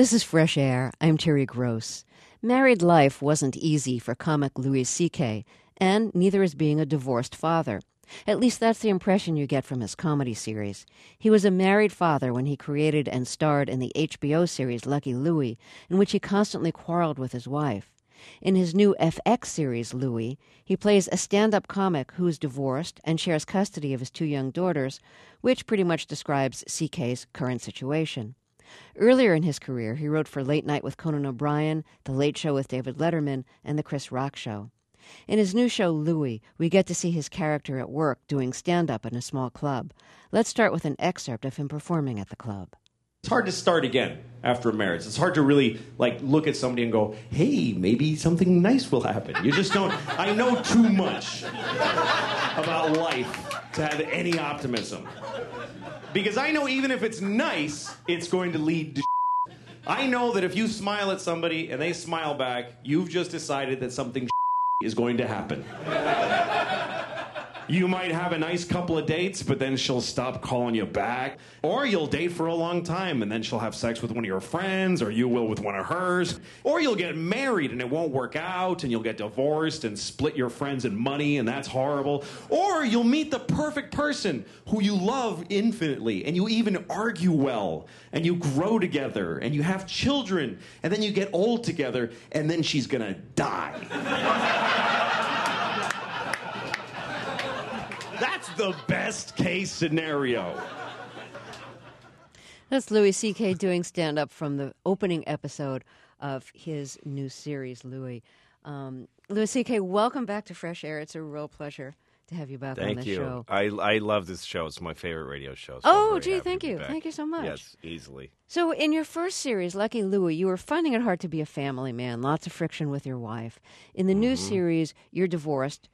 This is Fresh Air. I'm Terry Gross. Married life wasn't easy for comic Louis C.K., and neither is being a divorced father. At least that's the impression you get from his comedy series. He was a married father when he created and starred in the HBO series Lucky Louie, in which he constantly quarreled with his wife. In his new FX series, Louie, he plays a stand up comic who is divorced and shares custody of his two young daughters, which pretty much describes CK's current situation. Earlier in his career, he wrote for Late Night with Conan O'Brien, The Late Show with David Letterman, and The Chris Rock Show. In his new show, Louie, we get to see his character at work doing stand up in a small club. Let's start with an excerpt of him performing at the club. It's hard to start again after a marriage. It's hard to really like look at somebody and go, "Hey, maybe something nice will happen." You just don't. I know too much about life to have any optimism. Because I know even if it's nice, it's going to lead to. I know that if you smile at somebody and they smile back, you've just decided that something is going to happen. You might have a nice couple of dates, but then she'll stop calling you back. Or you'll date for a long time and then she'll have sex with one of your friends, or you will with one of hers. Or you'll get married and it won't work out, and you'll get divorced and split your friends and money, and that's horrible. Or you'll meet the perfect person who you love infinitely, and you even argue well, and you grow together, and you have children, and then you get old together, and then she's gonna die. That's the best case scenario. That's Louis C.K. doing stand up from the opening episode of his new series, Louie. Um, Louis C.K., welcome back to Fresh Air. It's a real pleasure to have you back Thank on this you. show. I I love this show. It's my favorite radio show. so Oh, gee, thank you. Thank you so much. Yes, easily. So, in your first series, Lucky Louie, you were finding it hard to be a family man, lots of friction with your wife. In the new Mm-hmm. series, you're divorced,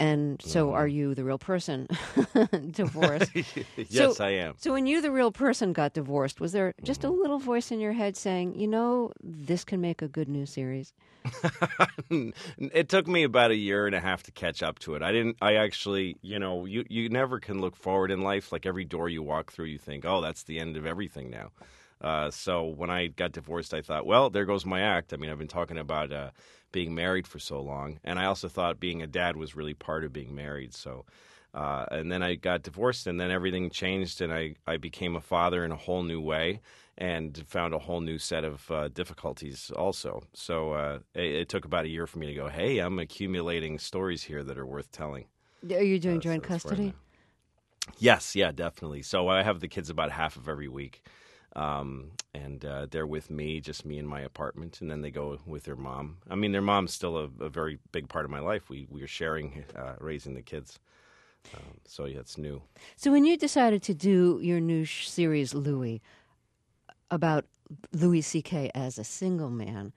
and so Mm-hmm. are you the real person divorced? yes, So- I am. So, when you, the real person, got divorced, was there just Mm-hmm. a little voice in your head saying, you know, this can make a good new series? it took me about a year and a half to catch up to it. I didn't. I actually, you know, you you never can look forward in life. Like every door you walk through, you think, oh, that's the end of everything now. Uh, so when I got divorced, I thought, well, there goes my act. I mean, I've been talking about uh, being married for so long, and I also thought being a dad was really part of being married. So. Uh, and then I got divorced, and then everything changed, and I, I became a father in a whole new way, and found a whole new set of uh, difficulties also. So uh, it, it took about a year for me to go, hey, I'm accumulating stories here that are worth telling. Are you doing Uh, so joint that's custody? Yes, yeah, definitely. So I have the kids about half of every week. Um, and uh, they're with me, just me in my apartment, and then they go with their mom. I mean, their mom's still a, a very big part of my life. We we are sharing uh, raising the kids, um, so yeah, it's new. So, when you decided to do your new sh- series, Louie, about Louis C.K. as a single man,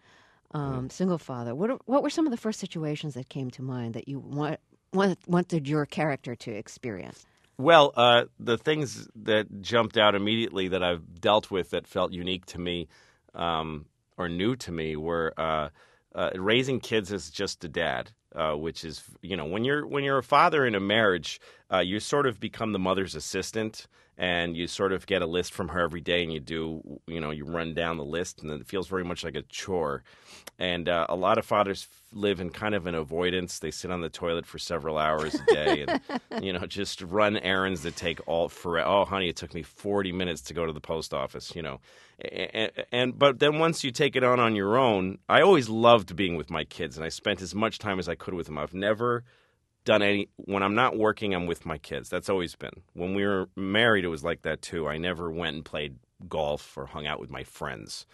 um, single father, what, are, what were some of the first situations that came to mind that you want, want, wanted your character to experience? Well, uh, the things that jumped out immediately that I've dealt with that felt unique to me um, or new to me were uh, uh, raising kids as just a dad, uh, which is you know when you're when you're a father in a marriage, uh, you sort of become the mother's assistant, and you sort of get a list from her every day, and you do you know you run down the list, and it feels very much like a chore. And uh, a lot of fathers live in kind of an avoidance. They sit on the toilet for several hours a day, and you know just run errands that take all for. Oh, honey, it took me forty minutes to go to the post office. You know, and, and but then once you take it on on your own, I always loved being with my kids, and I spent as much time as I could with them. I've never done any when I'm not working, I'm with my kids. That's always been. When we were married, it was like that too. I never went and played golf or hung out with my friends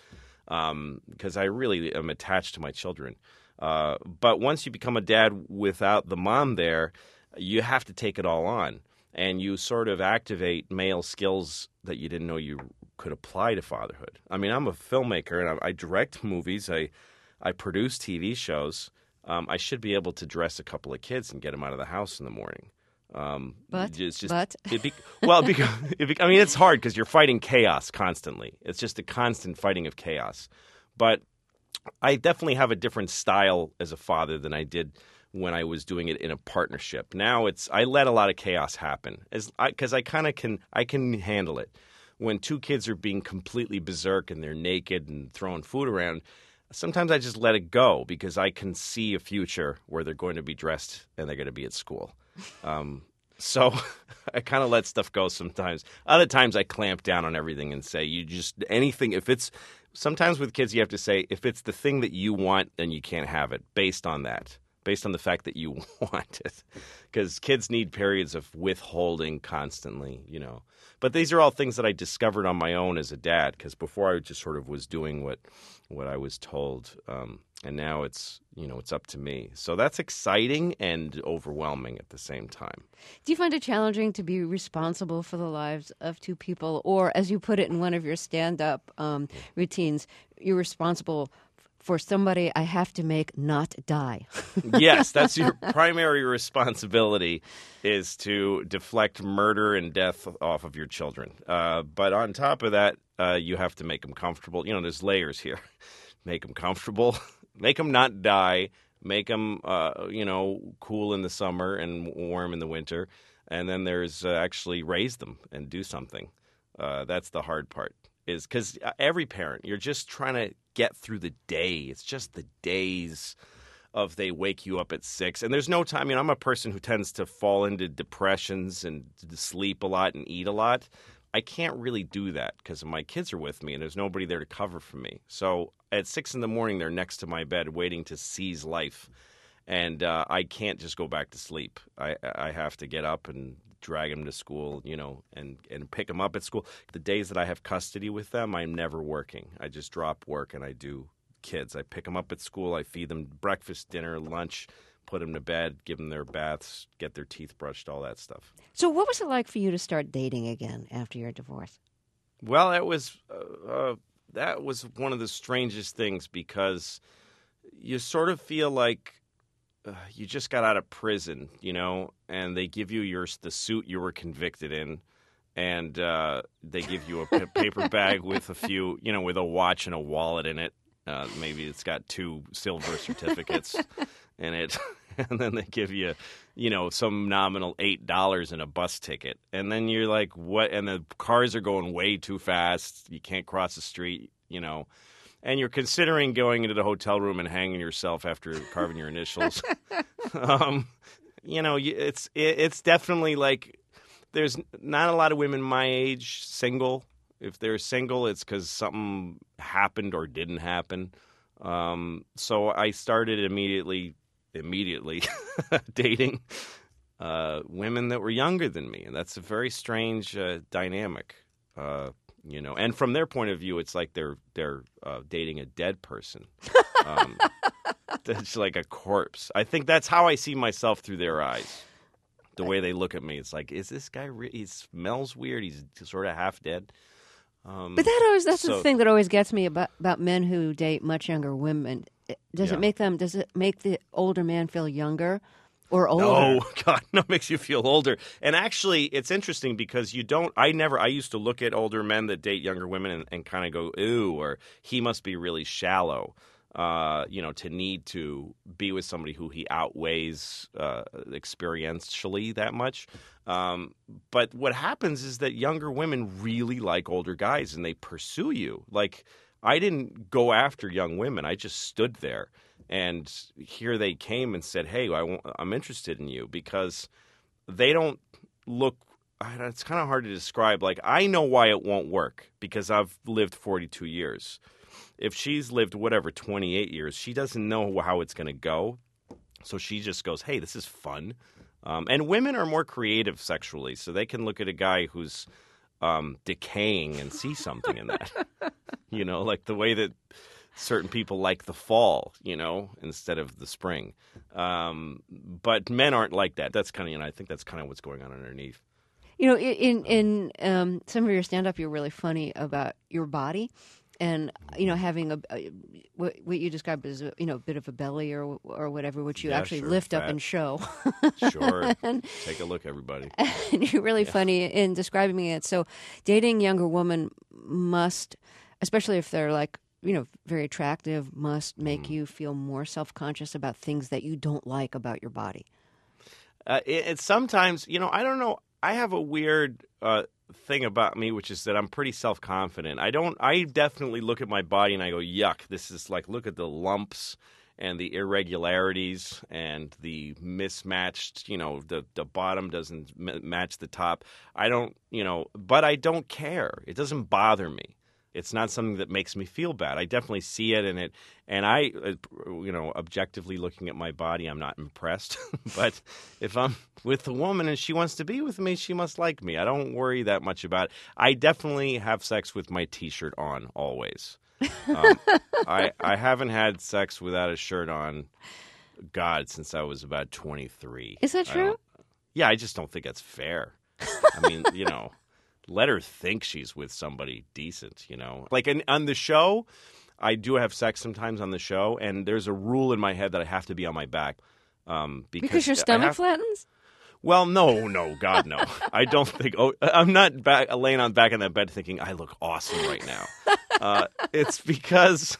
because I really am attached to my children. Uh, but once you become a dad without the mom there, you have to take it all on, and you sort of activate male skills that you didn't know you could apply to fatherhood. I mean, I'm a filmmaker and I, I direct movies. I I produce TV shows. Um, I should be able to dress a couple of kids and get them out of the house in the morning. Um, But- it's just but- it be, well, because it be, I mean, it's hard because you're fighting chaos constantly. It's just a constant fighting of chaos. But I definitely have a different style as a father than I did when I was doing it in a partnership. Now it's I let a lot of chaos happen as because I, kind of can I can handle it. when two kids are being completely berserk and they're naked and throwing food around, sometimes I just let it go because I can see a future where they're going to be dressed and they're going to be at school. Um, so I kind of let stuff go sometimes. Other times I clamp down on everything and say, you just anything, if it's sometimes with kids, you have to say, if it's the thing that you want, then you can't have it based on that, based on the fact that you want it. Because kids need periods of withholding constantly, you know. But these are all things that I discovered on my own as a dad, because before I just sort of was doing what what I was told. Um, and now it's you know it's up to me so that's exciting and overwhelming at the same time do you find it challenging to be responsible for the lives of two people or as you put it in one of your stand-up um, routines you're responsible for somebody i have to make not die. Yes that's your primary responsibility is to deflect murder and death off of your children. Uh, but on top of that uh, you have to make them comfortable. You know there's layers here. Make them comfortable. Make them not die, make them uh, you know cool in the summer and warm in the winter, and then there's uh, actually raise them and do something. Uh, that's the hard part. Is because uh, every parent, you're just trying to get through the day. It's just the days of they wake you up at six, and there's no time. I mean, I'm a person who tends to fall into depressions and sleep a lot and eat a lot. I can't really do that because my kids are with me and there's nobody there to cover for me. So at six in the morning, they're next to my bed waiting to seize life. And uh, I can't just go back to sleep. I, I have to get up and drag them to school, you know, and, and pick them up at school. The days that I have custody with them, I'm never working. I just drop work and I do kids. I pick them up at school, I feed them breakfast, dinner, lunch, put them to bed, give them their baths, get their teeth brushed, all that stuff. So, what was it like for you to start dating again after your divorce? Well, it was uh, uh, that was one of the strangest things because you sort of feel like uh, you just got out of prison, you know, and they give you your the suit you were convicted in, and uh, they give you a p- paper bag with a few, you know, with a watch and a wallet in it. Uh, maybe it's got two silver certificates in it. and then they give you, you know, some nominal eight dollars in a bus ticket, and then you're like, what? And the cars are going way too fast. You can't cross the street, you know, and you're considering going into the hotel room and hanging yourself after carving your initials. um, you know, it's it's definitely like there's not a lot of women my age single. If they're single, it's because something happened or didn't happen. Um, so I started immediately immediately dating uh, women that were younger than me, and that's a very strange uh, dynamic. Uh, you know, and from their point of view, it's like they're they're uh, dating a dead person. Um, it's like a corpse. I think that's how I see myself through their eyes. The way they look at me, it's like, is this guy? Re- he smells weird. He's sort of half dead. Um, but that always—that's so, the thing that always gets me about about men who date much younger women does yeah. it make them? Does it make the older man feel younger? Or older. Oh God, no, makes you feel older. And actually, it's interesting because you don't. I never. I used to look at older men that date younger women and, and kind of go, "Ooh," or "He must be really shallow." Uh, you know, to need to be with somebody who he outweighs uh, experientially that much. Um, but what happens is that younger women really like older guys and they pursue you. Like I didn't go after young women. I just stood there, and here they came and said, "Hey, I am interested in you," because they don't look. It's kind of hard to describe. Like I know why it won't work because I've lived 42 years. If she's lived whatever 28 years, she doesn't know how it's going to go. So she just goes, "Hey, this is fun." Um, and women are more creative sexually, so they can look at a guy who's um, decaying and see something in that. you know, like the way that certain people like the fall, you know, instead of the spring. Um, but men aren't like that. That's kind of, you know, I think that's kind of what's going on underneath. You know, in in um, some of your stand up, you're really funny about your body and you know having a, a what, what, you described as a, you know a bit of a belly or or whatever, which you yeah, actually sure, lift fat. up and show. sure, and, take a look, everybody. And you're really yeah. funny in describing it. So, dating younger woman must, especially if they're like you know very attractive, must make mm. you feel more self conscious about things that you don't like about your body. Uh, it, it's sometimes, you know, I don't know. I have a weird uh, thing about me, which is that I'm pretty self confident. I don't. I definitely look at my body and I go, "Yuck! This is like look at the lumps." And the irregularities and the mismatched, you know, the the bottom doesn't m- match the top. I don't, you know, but I don't care. It doesn't bother me. It's not something that makes me feel bad. I definitely see it in it, and I, uh, you know, objectively looking at my body, I'm not impressed. but if I'm with a woman and she wants to be with me, she must like me. I don't worry that much about it. I definitely have sex with my T-shirt on always. Um, I I haven't had sex without a shirt on, God, since I was about 23. Is that true? Yeah, I just don't think that's fair. I mean, you know, let her think she's with somebody decent, you know. Like in, on the show, I do have sex sometimes on the show, and there's a rule in my head that I have to be on my back. Um, because, Because your stomach have- flattens? Well, no, no, God, no. I don't think. Oh, I'm not back, laying on back in that bed thinking I look awesome right now. Uh, it's because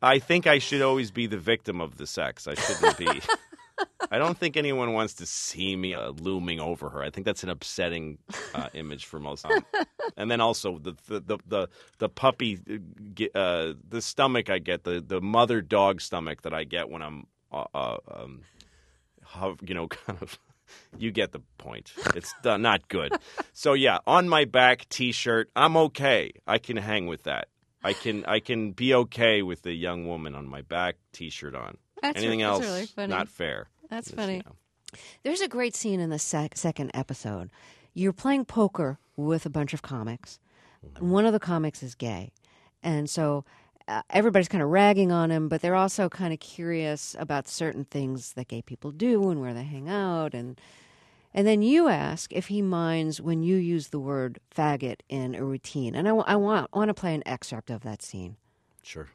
I think I should always be the victim of the sex. I shouldn't be. I don't think anyone wants to see me uh, looming over her. I think that's an upsetting uh, image for most. Um, and then also the the the the, the puppy, uh, uh, the stomach I get, the the mother dog stomach that I get when I'm, uh, uh, um, hov- you know, kind of. You get the point. It's not good. So yeah, on my back T-shirt, I'm okay. I can hang with that. I can I can be okay with the young woman on my back T-shirt on. That's Anything else, really funny. not fair. That's funny. you know. There's a great scene in the sec- second episode. You're playing poker with a bunch of comics. Mm-hmm. One of the comics is gay. And so uh, everybody's kind of ragging on him, but they're also kind of curious about certain things that gay people do and where they hang out. And, and then you ask if he minds when you use the word faggot in a routine. And I, wa- I want, want to play an excerpt of that scene. Sure.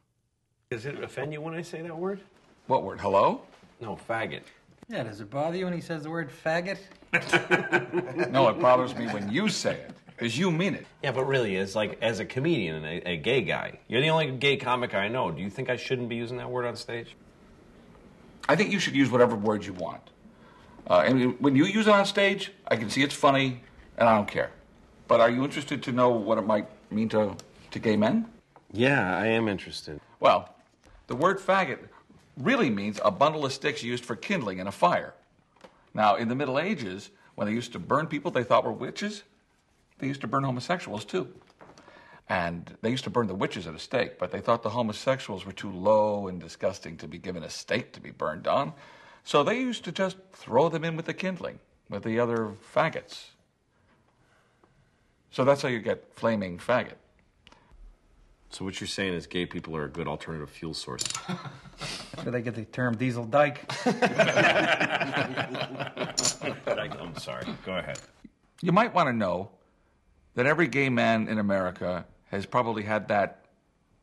Does it offend you when I say that word? What word? Hello? No, faggot. Yeah, does it bother you when he says the word faggot? No, it bothers me when you say it, because you mean it. Yeah, but really, as like as a comedian and a, a gay guy, you're the only gay comic I know. Do you think I shouldn't be using that word on stage? I think you should use whatever word you want. Uh, and when you use it on stage, I can see it's funny, and I don't care. But are you interested to know what it might mean to, to gay men? Yeah, I am interested. Well, the word faggot really means a bundle of sticks used for kindling in a fire. Now, in the Middle Ages, when they used to burn people they thought were witches, they used to burn homosexuals too. And they used to burn the witches at a stake, but they thought the homosexuals were too low and disgusting to be given a stake to be burned on. So they used to just throw them in with the kindling, with the other faggots. So that's how you get flaming faggot. So what you're saying is gay people are a good alternative fuel source. That's where they get the term diesel dyke. I'm sorry. Go ahead. You might want to know that every gay man in America has probably had that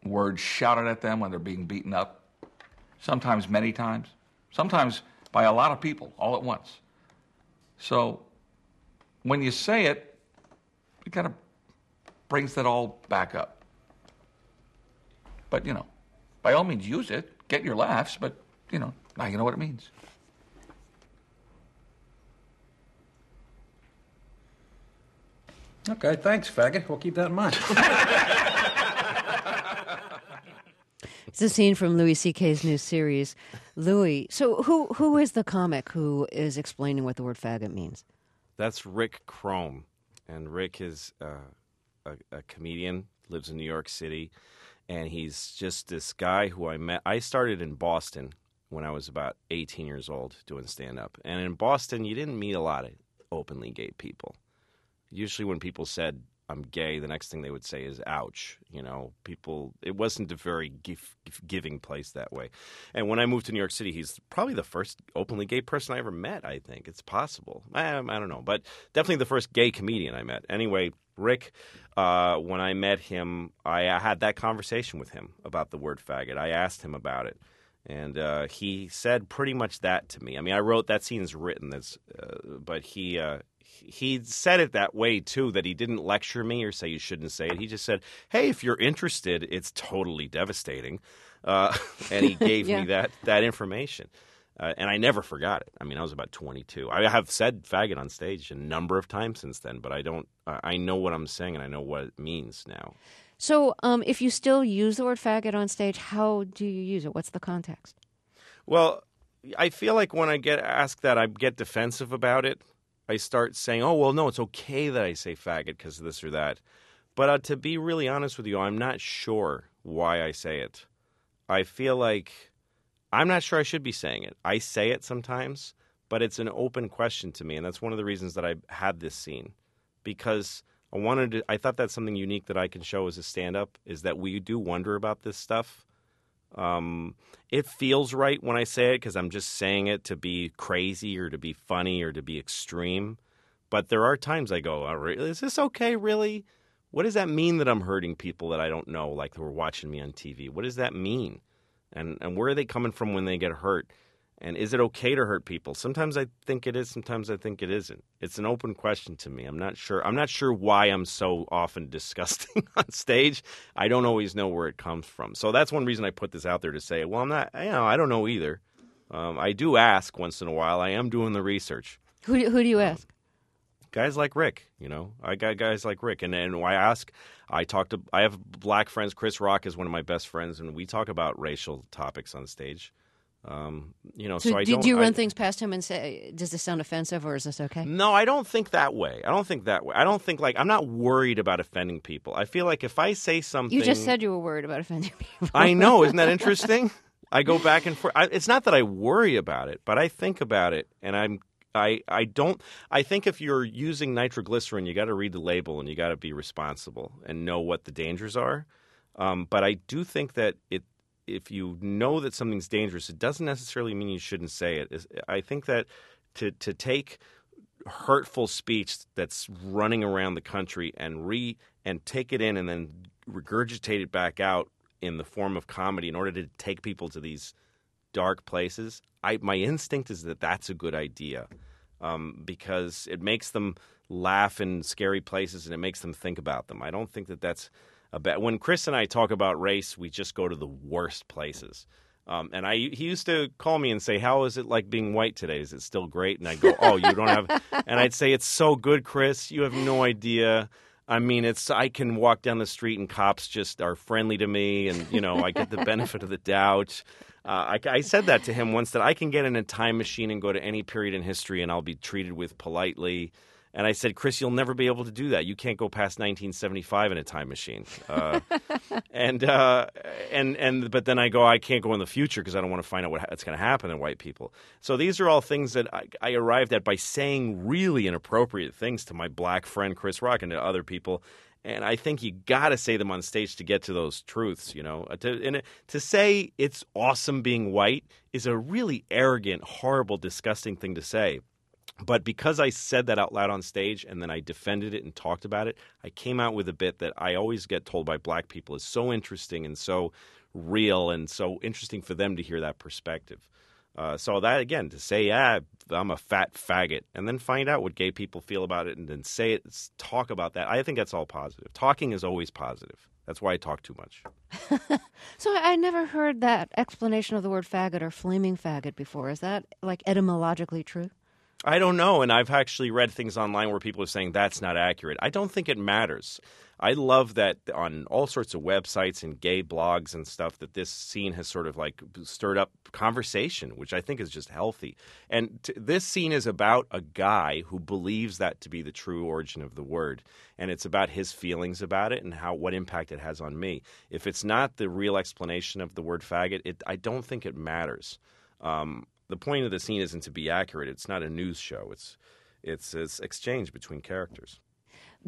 word shouted at them when they're being beaten up. Sometimes many times. Sometimes by a lot of people all at once. So when you say it, it kind of brings that all back up. But, you know, by all means use it, get your laughs, but, you know, now you know what it means. Okay, thanks, faggot. We'll keep that in mind. It's a scene from Louis C.K.'s new series. Louie, so who who is the comic who is explaining what the word faggot means? That's Rick Crom, and Rick is uh, a, a comedian, lives in New York City, and he's just this guy who I met. I started in Boston when I was about 18 years old doing stand up, and in Boston, you didn't meet a lot of openly gay people. Usually, when people said I'm gay, the next thing they would say is "ouch." You know, people. It wasn't a very gif- giving place that way. And when I moved to New York City, he's probably the first openly gay person I ever met. I think it's possible. I, I don't know, but definitely the first gay comedian I met. Anyway, Rick, uh, when I met him, I, I had that conversation with him about the word faggot. I asked him about it. And uh, he said pretty much that to me. I mean, I wrote that scene's written, this, uh, but he uh, he said it that way too. That he didn't lecture me or say you shouldn't say it. He just said, "Hey, if you're interested, it's totally devastating," uh, and he gave Yeah. me that that information. Uh, and I never forgot it. I mean, I was about 22. I have said faggot on stage a number of times since then, but I don't. I I know what I'm saying and I know what it means now. So, um, if you still use the word faggot on stage, how do you use it? What's the context? Well, I feel like when I get asked that, I get defensive about it. I start saying, "Oh, well, no, it's okay that I say faggot because of this or that." But uh, to be really honest with you, I'm not sure why I say it. I feel like I'm not sure I should be saying it. I say it sometimes, but it's an open question to me, and that's one of the reasons that I had this scene because I wanted to. I thought that's something unique that I can show as a stand-up is that we do wonder about this stuff. Um, it feels right when I say it because I'm just saying it to be crazy or to be funny or to be extreme. But there are times I go, "Oh, "Is this okay? Really? What does that mean that I'm hurting people that I don't know, like who are watching me on TV? What does that mean? And and where are they coming from when they get hurt? And is it okay to hurt people? Sometimes I think it is. Sometimes I think it isn't. It's an open question to me. I'm not sure. I'm not sure why I'm so often disgusting on stage. I don't always know where it comes from. So that's one reason I put this out there to say, well, I'm not. You know, I don't know either. Um, I do ask once in a while. I am doing the research. Who do, who do you ask? Guys like Rick, you know, I got guys like Rick, and and I ask. I talk to. I have black friends. Chris Rock is one of my best friends, and we talk about racial topics on stage. Um, you know, So, so, I did you I- run things past him and say, "Does this sound offensive, or is this okay?" No, I don't think that way. I don't think that way. I don't think like I'm not worried about offending people. I feel like if I say something, You just said you were worried about offending people. I know, isn't that interesting? I go back and forth. I, it's not that I worry about it, but I think about it, and I'm. I, I don't I think if you're using nitroglycerin, you got to read the label and you got to be responsible and know what the dangers are. Um, but I do think that it if you know that something's dangerous, it doesn't necessarily mean you shouldn't say it. I think that to to take hurtful speech that's running around the country and re and take it in and then regurgitate it back out in the form of comedy in order to take people to these dark places. I my instinct is that that's a good idea um, because it makes them laugh in scary places and it makes them think about them. I don't think that that's a bad. When Chris and I talk about race, we just go to the worst places. Um, and I, he used to call me and say, "How is it like being white today? Is it still great?" And I'd go, "Oh, you don't have," and I'd say, "It's so good, Chris. You have no idea." I mean, it's I can walk down the street and cops just are friendly to me, and you know I get the benefit of the doubt. Uh, I, I said that to him once that I can get in a time machine and go to any period in history, and I'll be treated with politely. And I said, Chris, you'll never be able to do that. You can't go past 1975 in a time machine. Uh, and uh, and and but then I go, I can't go in the future because I don't want to find out what's going to happen to white people. So these are all things that I, I arrived at by saying really inappropriate things to my black friend Chris Rock and to other people. And I think you got to say them on stage to get to those truths, you know. Uh, To, and to say it's awesome being white is a really arrogant, horrible, disgusting thing to say. But because I said that out loud on stage and then I defended it and talked about it, I came out with a bit that I always get told by black people is so interesting and so real and so interesting for them to hear that perspective. Uh, so that again, to say, yeah, I'm a fat faggot, and then find out what gay people feel about it, and then say it, talk about that. I think that's all positive. Talking is always positive. That's why I talk too much. So I I never heard that explanation of the word faggot or flaming faggot before. Is that like etymologically true? I don't know. And I've actually read things online where people are saying that's not accurate. I don't think it matters. I love that on all sorts of websites and gay blogs and stuff that this scene has sort of like stirred up conversation, which I think is just healthy. And t- this scene is about a guy who believes that to be the true origin of the word, and it's about his feelings about it and how what impact it has on me. If it's not the real explanation of the word faggot, it I don't think it matters. Um, the point of the scene isn't to be accurate. It's not a news show. It's it's it's exchange between characters.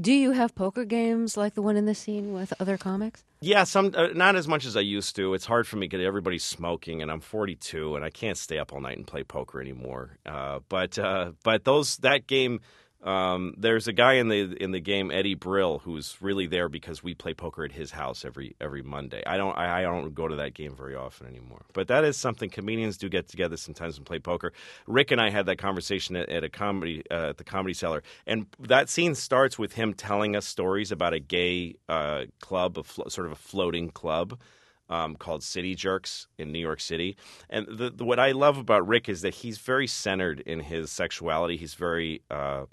Do you have poker games like the one in the scene with other comics? Yeah, some uh, not as much as I used to. It's hard for me because everybody's smoking, and I'm 42, and I can't stay up all night and play poker anymore. Uh, but uh, but those that game. Um, there's a guy in the in the game Eddie Brill who's really there because we play poker at his house every every Monday. I don't I, I don't go to that game very often anymore. But that is something comedians do get together sometimes and play poker. Rick and I had that conversation at, at a comedy uh, at the Comedy Cellar, and that scene starts with him telling us stories about a gay uh, club, a flo- sort of a floating club. um, called City Jerks in New York City. And the, the, what I love about Rick is that he's very centered in his sexuality. He's very uh,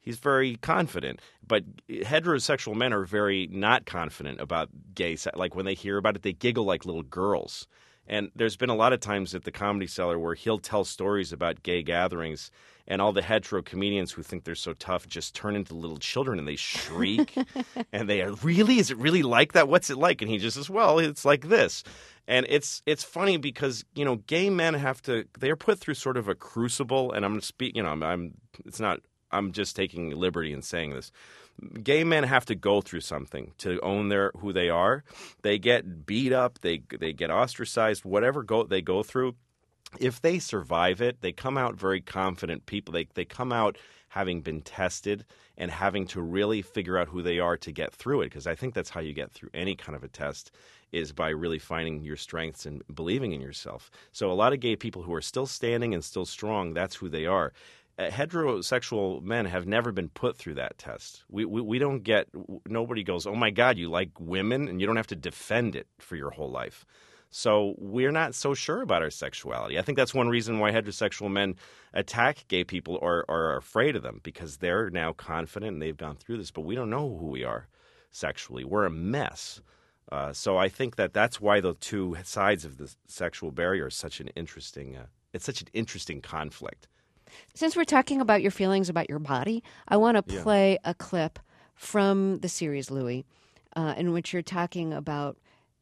he's very confident. But heterosexual men are very not confident about gay. se- Like when they hear about it, they giggle like little girls. And there's been a lot of times at the Comedy Cellar where he'll tell stories about gay gatherings, and all the hetero comedians who think they're so tough just turn into little children and they shriek. and they are, really? Is it really like that? What's it like? And he just says, well, it's like this. And it's it's funny because you know gay men have to they're put through sort of a crucible, and I'm gonna speak you know I'm, I'm it's not I'm just taking liberty in saying this gay men have to go through something to own their who they are. They get beat up, they they get ostracized, whatever go they go through. If they survive it, they come out very confident people. They they come out having been tested and having to really figure out who they are to get through it because I think that's how you get through any kind of a test is by really finding your strengths and believing in yourself. So a lot of gay people who are still standing and still strong, that's who they are heterosexual men have never been put through that test. We, we we don't get nobody goes, "Oh my god, you like women?" and you don't have to defend it for your whole life. So we're not so sure about our sexuality. I think that's one reason why heterosexual men attack gay people or, or are afraid of them because they're now confident and they've gone through this, but we don't know who we are sexually. We're a mess. Uh, so I think that that's why the two sides of the sexual barrier is such an interesting. Uh, it's such an interesting conflict. Since we're talking about your feelings about your body, I want to play a clip from the series Louie, uh, in which you're talking about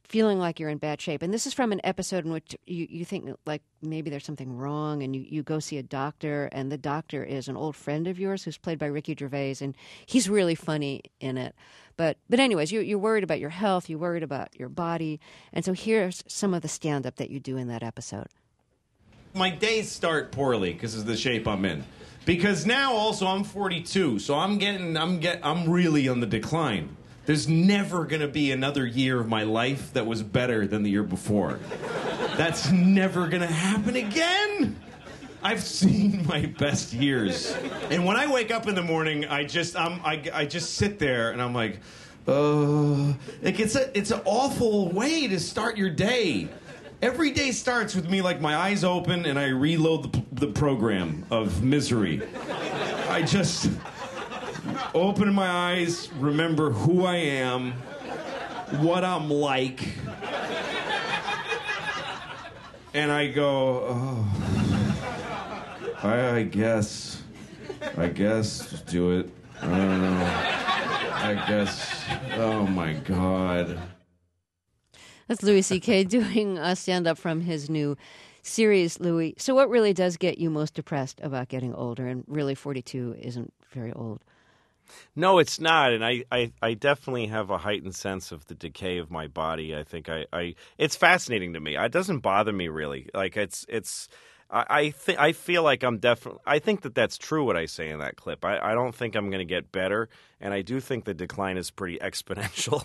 feeling like you're in bad shape. And this is from an episode in which you, you think like maybe there's something wrong, and you, you go see a doctor, and the doctor is an old friend of yours who's played by Ricky Gervais, and he's really funny in it. But but anyways, you, you're worried about your health, you're worried about your body, and so here's some of the stand up that you do in that episode. My days start poorly because of the shape I'm in. Because now also I'm 42, so I'm getting I'm get I'm really on the decline. There's never to be another year of my life that was better than the year before. That's never to happen again. I've seen my best years. And when I wake up in the morning, I just I'm, I, I just sit there and I'm like, uh, like it's a it's an awful way to start your day. Every day starts with me like my eyes open and I reload the, the program of misery. I just open my eyes, remember who I am, what I'm like, and I go, oh, I, I guess, I guess, do it. I don't know. I guess, oh my God. That's Louis C.K. doing a stand up from his new series, Louie. So, what really does get you most depressed about getting older? And really, 42 isn't very old. No, it's not, and I, I, I definitely have a heightened sense of the decay of my body. I think I, I it's fascinating to me. It doesn't bother me really. Like it's it's I I, th- I feel like I'm definitely I think that that's true what I say in that clip. I, I don't think I'm going to get better, and I do think the decline is pretty exponential.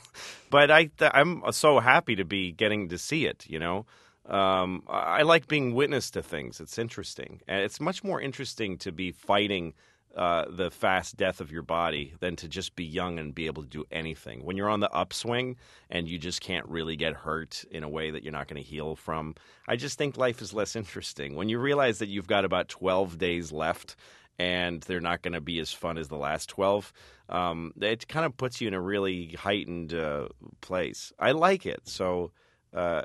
but I I'm so happy to be getting to see it. You know. Um, I like being witness to things. It's interesting, and it's much more interesting to be fighting uh, the fast death of your body than to just be young and be able to do anything. When you're on the upswing and you just can't really get hurt in a way that you're not going to heal from, I just think life is less interesting. When you realize that you've got about 12 days left and they're not going to be as fun as the last 12, um, it kind of puts you in a really heightened uh, place. I like it. So uh,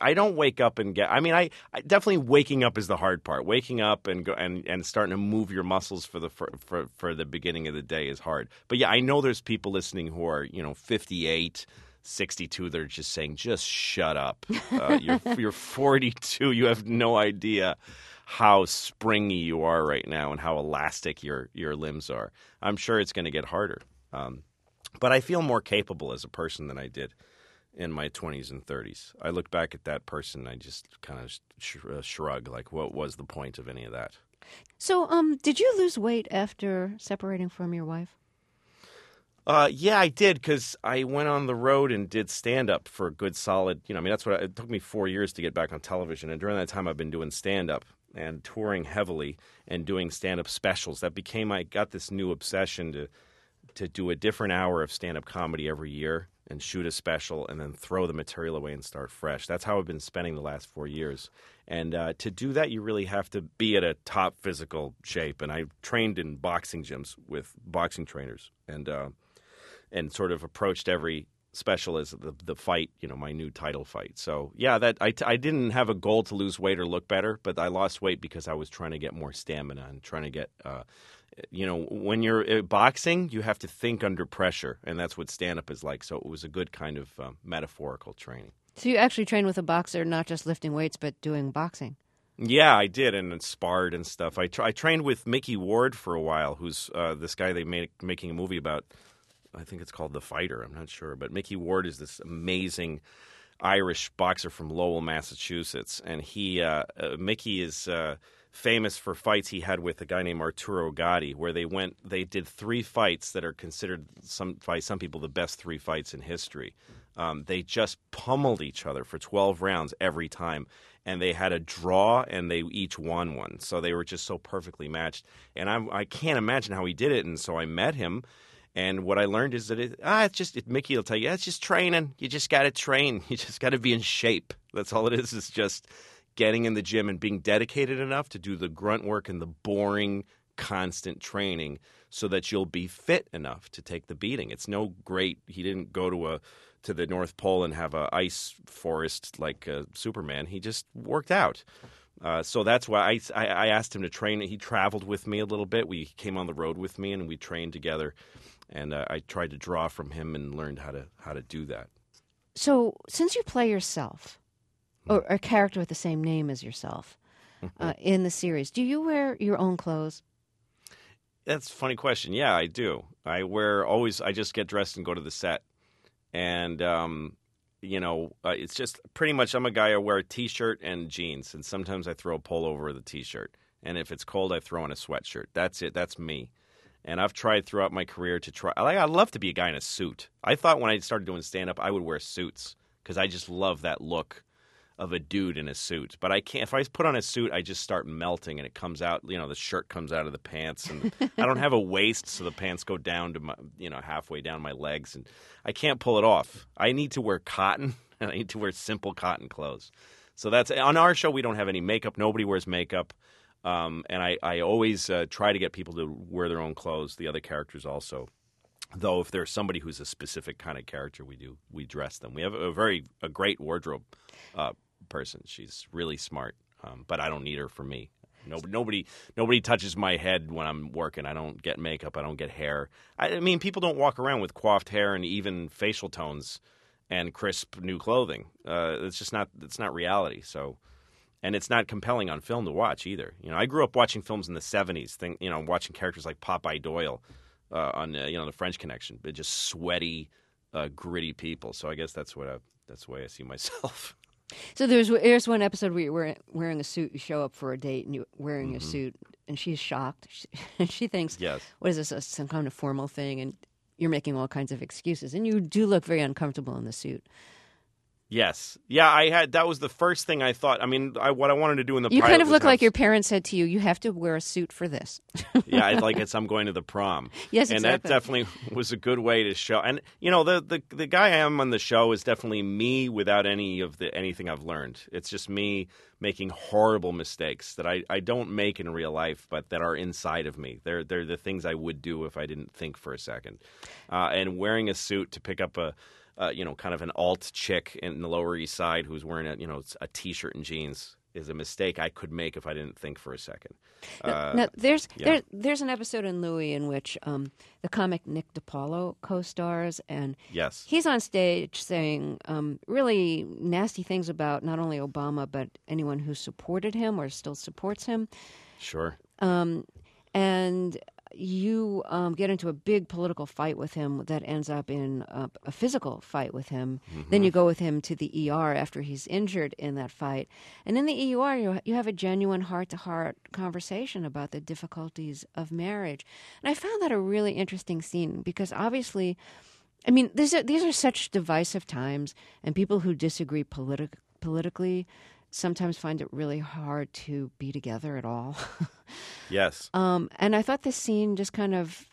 I don't wake up and get. I mean, I, I definitely waking up is the hard part. Waking up and go and, and starting to move your muscles for the for, for for the beginning of the day is hard. But yeah, I know there's people listening who are you know 58. 62 they're just saying just shut up uh, you're, you're 42 you have no idea how springy you are right now and how elastic your your limbs are i'm sure it's going to get harder um, but i feel more capable as a person than i did in my 20s and 30s. I look back at that person, I just kind of sh- uh, shrug, like, what was the point of any of that? So, um, did you lose weight after separating from your wife? Uh, yeah, I did because I went on the road and did stand up for a good solid. You know, I mean, that's what I, it took me four years to get back on television, and during that time, I've been doing stand up and touring heavily and doing stand up specials. That became I got this new obsession to to do a different hour of stand up comedy every year and shoot a special and then throw the material away and start fresh. That's how I've been spending the last four years. And uh, to do that, you really have to be at a top physical shape. And I trained in boxing gyms with boxing trainers and uh, and sort of approached every special as the, the fight, you know, my new title fight. So yeah, that I, I didn't have a goal to lose weight or look better, but I lost weight because I was trying to get more stamina and trying to get uh, you know, when you're uh, boxing, you have to think under pressure, and that's what stand up is like. So it was a good kind of um, metaphorical training. So you actually train with a boxer, not just lifting weights, but doing boxing. Yeah, I did, and sparred and stuff. I, tra- I trained with Micky Ward for a while, who's uh, this guy they made making a movie about. I think it's called The Fighter. I'm not sure, but Micky Ward is this amazing Irish boxer from Lowell, Massachusetts, and he uh, uh, Micky is uh, famous for fights he had with a guy named Arturo Gatti, where they went, they did three fights that are considered some by some people the best three fights in history. Um, they just pummeled each other for 12 rounds every time, and they had a draw, and they each won one. So they were just so perfectly matched. And I'm, I can't imagine how he did it. And so I met him. And what I learned is that it, ah, it's just it, Micky will tell you, it's just training. You just got to train. You just got to be in shape. That's all it is. It's just getting in the gym and being dedicated enough to do the grunt work and the boring, constant training so that you'll be fit enough to take the beating. It's no great. He didn't go to a to the North Pole and have a ice forest like uh, Superman. He just worked out. Uh, so that's why I, I, asked him to train. He traveled with me a little bit. We came on the road with me and we trained together. And uh, I tried to draw from him and learned how to how to do that. So since you play yourself, or a character with the same name as yourself uh, in the series. Do you wear your own clothes? That's a funny question. Yeah, I do. I wear always. I just get dressed and go to the set, and um, you know, uh, it's just pretty much. I'm a guy. I wear a t-shirt and jeans, and sometimes I throw a polo over the t-shirt. And if it's cold, I throw on a sweatshirt. That's it. That's me. And I've tried throughout my career to try. Like, I'd love to be a guy in a suit. I thought when I started doing stand up, I would wear suits because I just love that look of a dude in a suit. But I can't. If I put on a suit, I just start melting, and it comes out. You know, the shirt comes out of the pants, and I don't have a waist, so the pants go down to my, you know, halfway down my legs, and I can't pull it off. I need to wear cotton, and I need to wear simple cotton clothes. So that's on our show. We don't have any makeup. Nobody wears makeup. Um, and I, I always uh, try to get people to wear their own clothes. The other characters also though if there's somebody who's a specific kind of character we do we dress them we have a very a great wardrobe uh, person. She's really smart, um, but I don't need her for me. Nobody, nobody, nobody touches my head when I'm working. I don't get makeup. I don't get hair. I, I mean, people don't walk around with coiffed hair and even facial tones and crisp new clothing. Uh, it's just not. It's not reality. So, and it's not compelling on film to watch either. You know, I grew up watching films in the '70s. Thing, you know, watching characters like Popeye Doyle uh, on uh, you know the French Connection, but just sweaty, uh, gritty people. So I guess that's what I, that's the way I see myself. So there's there's one episode where you're wearing a suit. You show up for a date and you're wearing mm-hmm. a suit, and she's shocked. She, she thinks, yes. what is this, some kind of formal thing? And you're making all kinds of excuses, and you do look very uncomfortable in the suit. Yes, yeah, I had that was the first thing I thought. I mean, I, what I wanted to do in the prom. you kind of look like your parents said to you, "You have to wear a suit for this." yeah, like it's I'm going to the prom. Yes, and exactly. that definitely was a good way to show. And you know, the the the guy I am on the show is definitely me without any of the anything I've learned. It's just me making horrible mistakes that I, I don't make in real life, but that are inside of me. They're they're the things I would do if I didn't think for a second. Uh, and wearing a suit to pick up a uh, you know, kind of an alt chick in the Lower East Side who's wearing a, you know, a t-shirt and jeans is a mistake I could make if I didn't think for a second. Uh, now, there's yeah. there, there's an episode in Louie in which um, the comic Nick DiPaolo co-stars, and yes, he's on stage saying um, really nasty things about not only Obama but anyone who supported him or still supports him. Sure. Um, and you um, get into a big political fight with him that ends up in a, a physical fight with him. Mm-hmm. Then you go with him to the ER after he's injured in that fight. And in the ER, you, you have a genuine heart to heart conversation about the difficulties of marriage. And I found that a really interesting scene because obviously, I mean, these are, these are such divisive times, and people who disagree politi- politically sometimes find it really hard to be together at all. yes. Um, and I thought this scene just kind of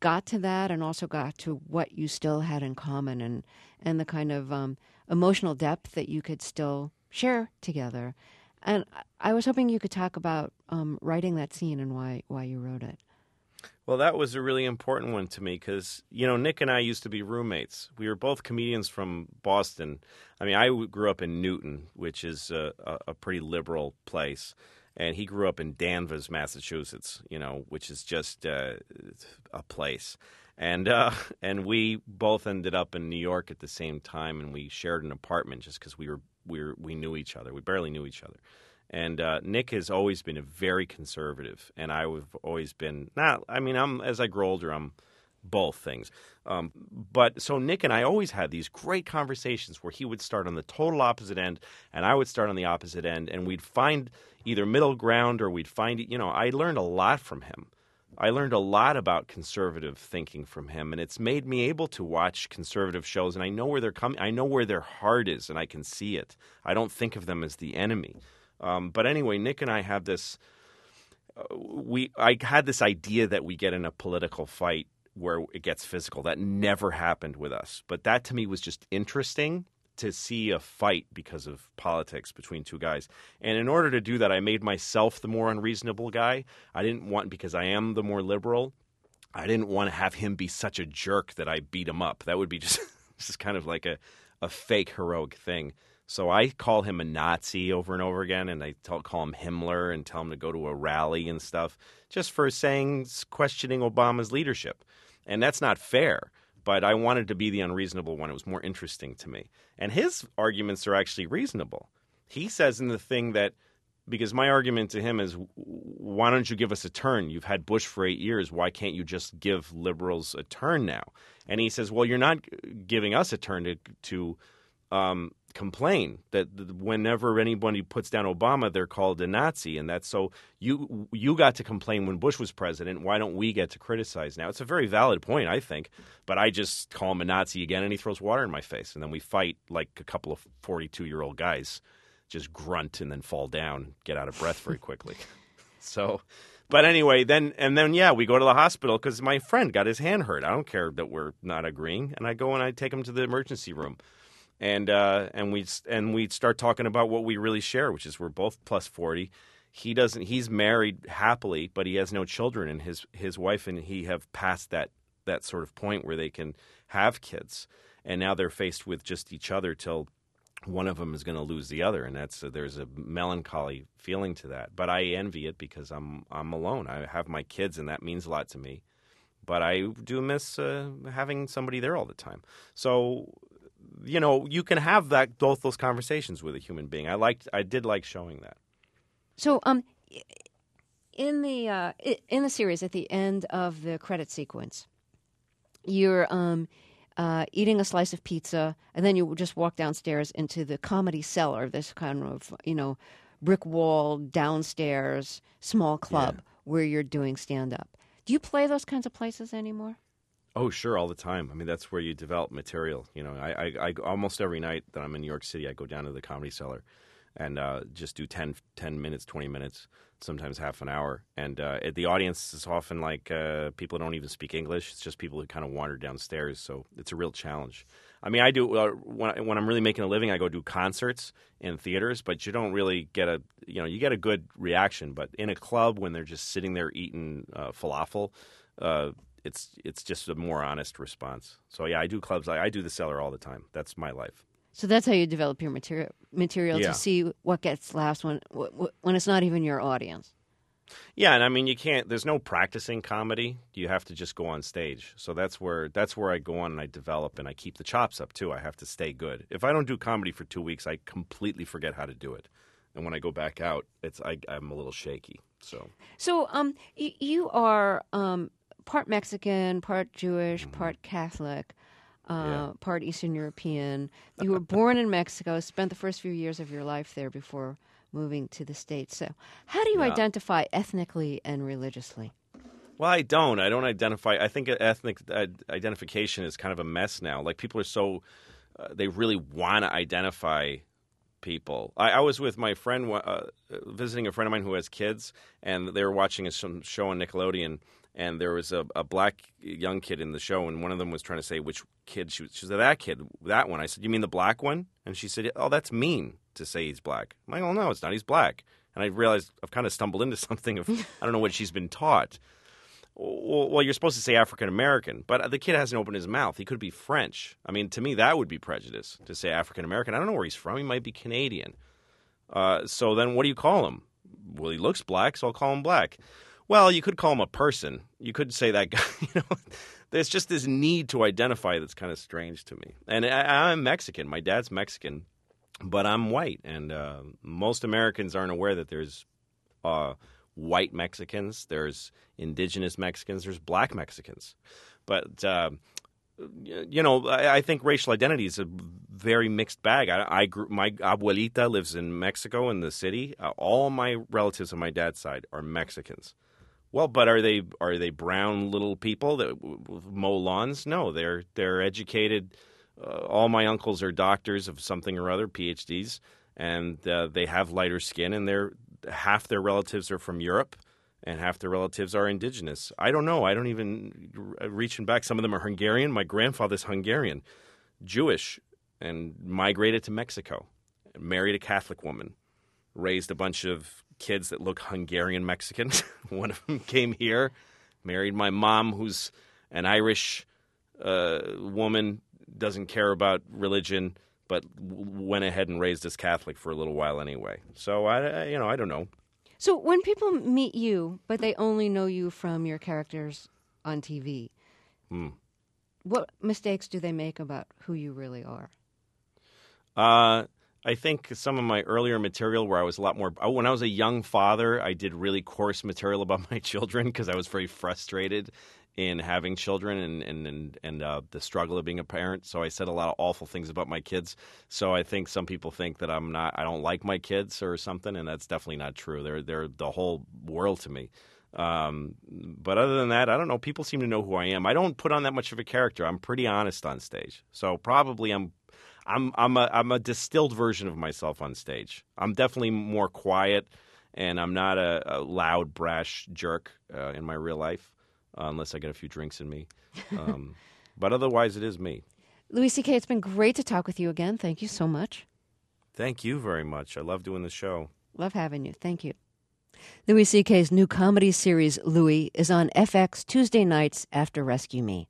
got to that and also got to what you still had in common and and the kind of um, emotional depth that you could still share together. And I- was hoping you could talk about um, writing that scene and why why you wrote it. Well, that was a really important one to me because, you know, Nick and I used to be roommates. We were both comedians from Boston. I mean, I grew up in Newton, which is a, a, pretty liberal place. And he grew up in Danvers, Massachusetts, you know, which is just uh, a place. And uh, and we both ended up in New York at the same time, and we shared an apartment just because we were we were we knew each other. We barely knew each other. And uh, Nick has always been a very conservative, and I have always been not. I mean, I'm as I grow older, I'm both things. Um, but so Nick and I always had these great conversations where he would start on the total opposite end, and I would start on the opposite end, and we'd find either middle ground or we'd find. You know, I learned a lot from him. I learned a lot about conservative thinking from him, and it's made me able to watch conservative shows, and I know where they're coming. I know where their heart is, and I can see it. I don't think of them as the enemy. Um, but anyway, Nick and I have this. Uh, we I had this idea that we get in a political fight where it gets physical. That never happened with us, but that to me was just interesting to see a fight because of politics between two guys. And in order to do that, I made myself the more unreasonable guy. I didn't want because I am the more liberal. I didn't want to have him be such a jerk that I beat him up. That would be just just kind of like a a fake heroic thing. So I call him a Nazi over and over again, and I tell, call him Himmler and tell him to go to a rally and stuff, just for saying questioning Obama's leadership, and that's not fair. But I wanted to be the unreasonable one. It was more interesting to me, and his arguments are actually reasonable. He says in the thing that because my argument to him is why don't you give us a turn you've had bush for eight years why can't you just give liberals a turn now and he says well you're not giving us a turn to, to um, complain that whenever anybody puts down obama they're called a nazi and that's so you you got to complain when bush was president why don't we get to criticize now it's a very valid point i think but i just call him a nazi again and he throws water in my face and then we fight like a couple of 42 year old guys just grunt and then fall down, get out of breath very quickly. so, but anyway, then and then yeah, we go to the hospital because my friend got his hand hurt. I don't care that we're not agreeing, and I go and I take him to the emergency room, and uh, and we and we start talking about what we really share, which is we're both plus forty. He doesn't. He's married happily, but he has no children, and his his wife and he have passed that that sort of point where they can have kids, and now they're faced with just each other till one of them is going to lose the other, and that's uh, there's a melancholy feeling to that. But I envy it because I'm I'm alone. I have my kids, and that means a lot to me. But I do miss uh, having somebody there all the time. So, you know, you can have that both those conversations with a human being. I liked, I did like showing that. So, um, in the uh, in the series, at the end of the credit sequence, you're um, uh, eating a slice of pizza, and then you just walk downstairs into the comedy cellar, this kind of you know brick wall downstairs small club where you're doing stand up. Do you play those kinds of places anymore? Oh, sure, all the time. I mean, that's where you develop material. You know, I, I, I almost every night that I'm in New York City, I go down to the Comedy Cellar and uh, just do 10, 10 minutes, 20 minutes, sometimes half an hour. And uh, the audience is often like uh, people don't even speak English. It's just people who kind of wander downstairs. So it's a real challenge. I mean, I do uh, when, when I'm really making a living, I go do concerts in theaters, but you don't really get a you know you get a good reaction. But in a club when they're just sitting there eating uh, falafel, uh, it's it's just a more honest response. So yeah, I do clubs. I, I do the cellar all the time. That's my life. So that's how you develop your material material Yeah. to see what gets laughs when wh- wh- when it's not even your audience. Yeah, and I mean you can't. There's no practicing comedy. You have to just go on stage. So that's where that's where I go on and I develop and I keep the chops up too. I have to stay good. If I don't do comedy for two weeks, I completely forget how to do it. And when I go back out, it's I, I'm a little shaky. So So, um, y- you are um, part Mexican, part Jewish, part Catholic, uh, Mm-hmm. Yeah. part Eastern European. You were born in Mexico, spent the first few years of your life there before moving to the States. So, how do you Yeah. identify ethnically and religiously? Well, I don't. I don't identify. I think ethnic uh, identification is kind of a mess now. Like people are so uh, they really want to identify people. I, I was with my friend uh, visiting a friend of mine who has kids, and they were watching a, some show on Nickelodeon. And there was a, a black young kid in the show, and one of them was trying to say which kid she, was. she said that kid, that one. I said, "You mean the black one?" And she said, "Oh, that's mean to say he's black." I'm like, "Oh no, it's not. He's black." And I realized I've kind of stumbled into something of I don't know what she's been taught. Well, you're supposed to say African American, but the kid hasn't opened his mouth. He could be French. I mean, to me, that would be prejudice to say African American. I don't know where he's from. He might be Canadian. Uh, so then, what do you call him? Well, he looks black, so I'll call him black. Well, you could call him a person. You could say that guy. You know, there's just this need to identify that's kind of strange to me. And I, I'm Mexican. My dad's Mexican, but I'm white, and uh, most Americans aren't aware that there's uh, white Mexicans, there's indigenous Mexicans, there's black Mexicans. But uh, you know, I, I, think racial identity is a very mixed bag. I, I grew, my abuelita lives in Mexico in the city. Uh, all my relatives on my dad's side are Mexicans. Well, but are they are they brown little people that mow lawns? No, they're they're educated. Uh, all my uncles are doctors of something or other, PhDs, and uh, they have lighter skin, and they're half their relatives are from Europe, and half their relatives are indigenous. I don't know. I don't even reaching back. Some of them are Hungarian. My grandfather's Hungarian, Jewish, and migrated to Mexico, married a Catholic woman, raised a bunch of kids that look Hungarian Mexican. One of them came here, married my mom, who's an Irish uh, woman, doesn't care about religion, but went ahead and raised us Catholic for a little while anyway. So I, you know, I don't know. So when people meet you, but they only know you from your characters on TV, hmm. what mistakes do they make about who you really are? Uh, I think some of my earlier material where I was a lot more when I was a young father, I did really coarse material about my children because I was very frustrated in having children and and and, and uh, the struggle of being a parent. So I said a lot of awful things about my kids. So I think some people think that I'm not I don't like my kids or something, and that's definitely not true. They're they're the whole world to me. Um, but other than that, I don't know. People seem to know who I am. I don't put on that much of a character. I'm pretty honest on stage. So probably I'm I'm I'm a I'm a distilled version of myself on stage. I'm definitely more quiet, and I'm not a, a loud, brash jerk uh, in my real life, uh, unless I get a few drinks in me. Um, but otherwise, it is me. Louis C.K., it's been great to talk with you again. Thank you so much. Thank you very much. I love doing the show. Love having you. Thank you. Louis C.K.'s new comedy series, Louie, is on FX Tuesday nights after Rescue Me.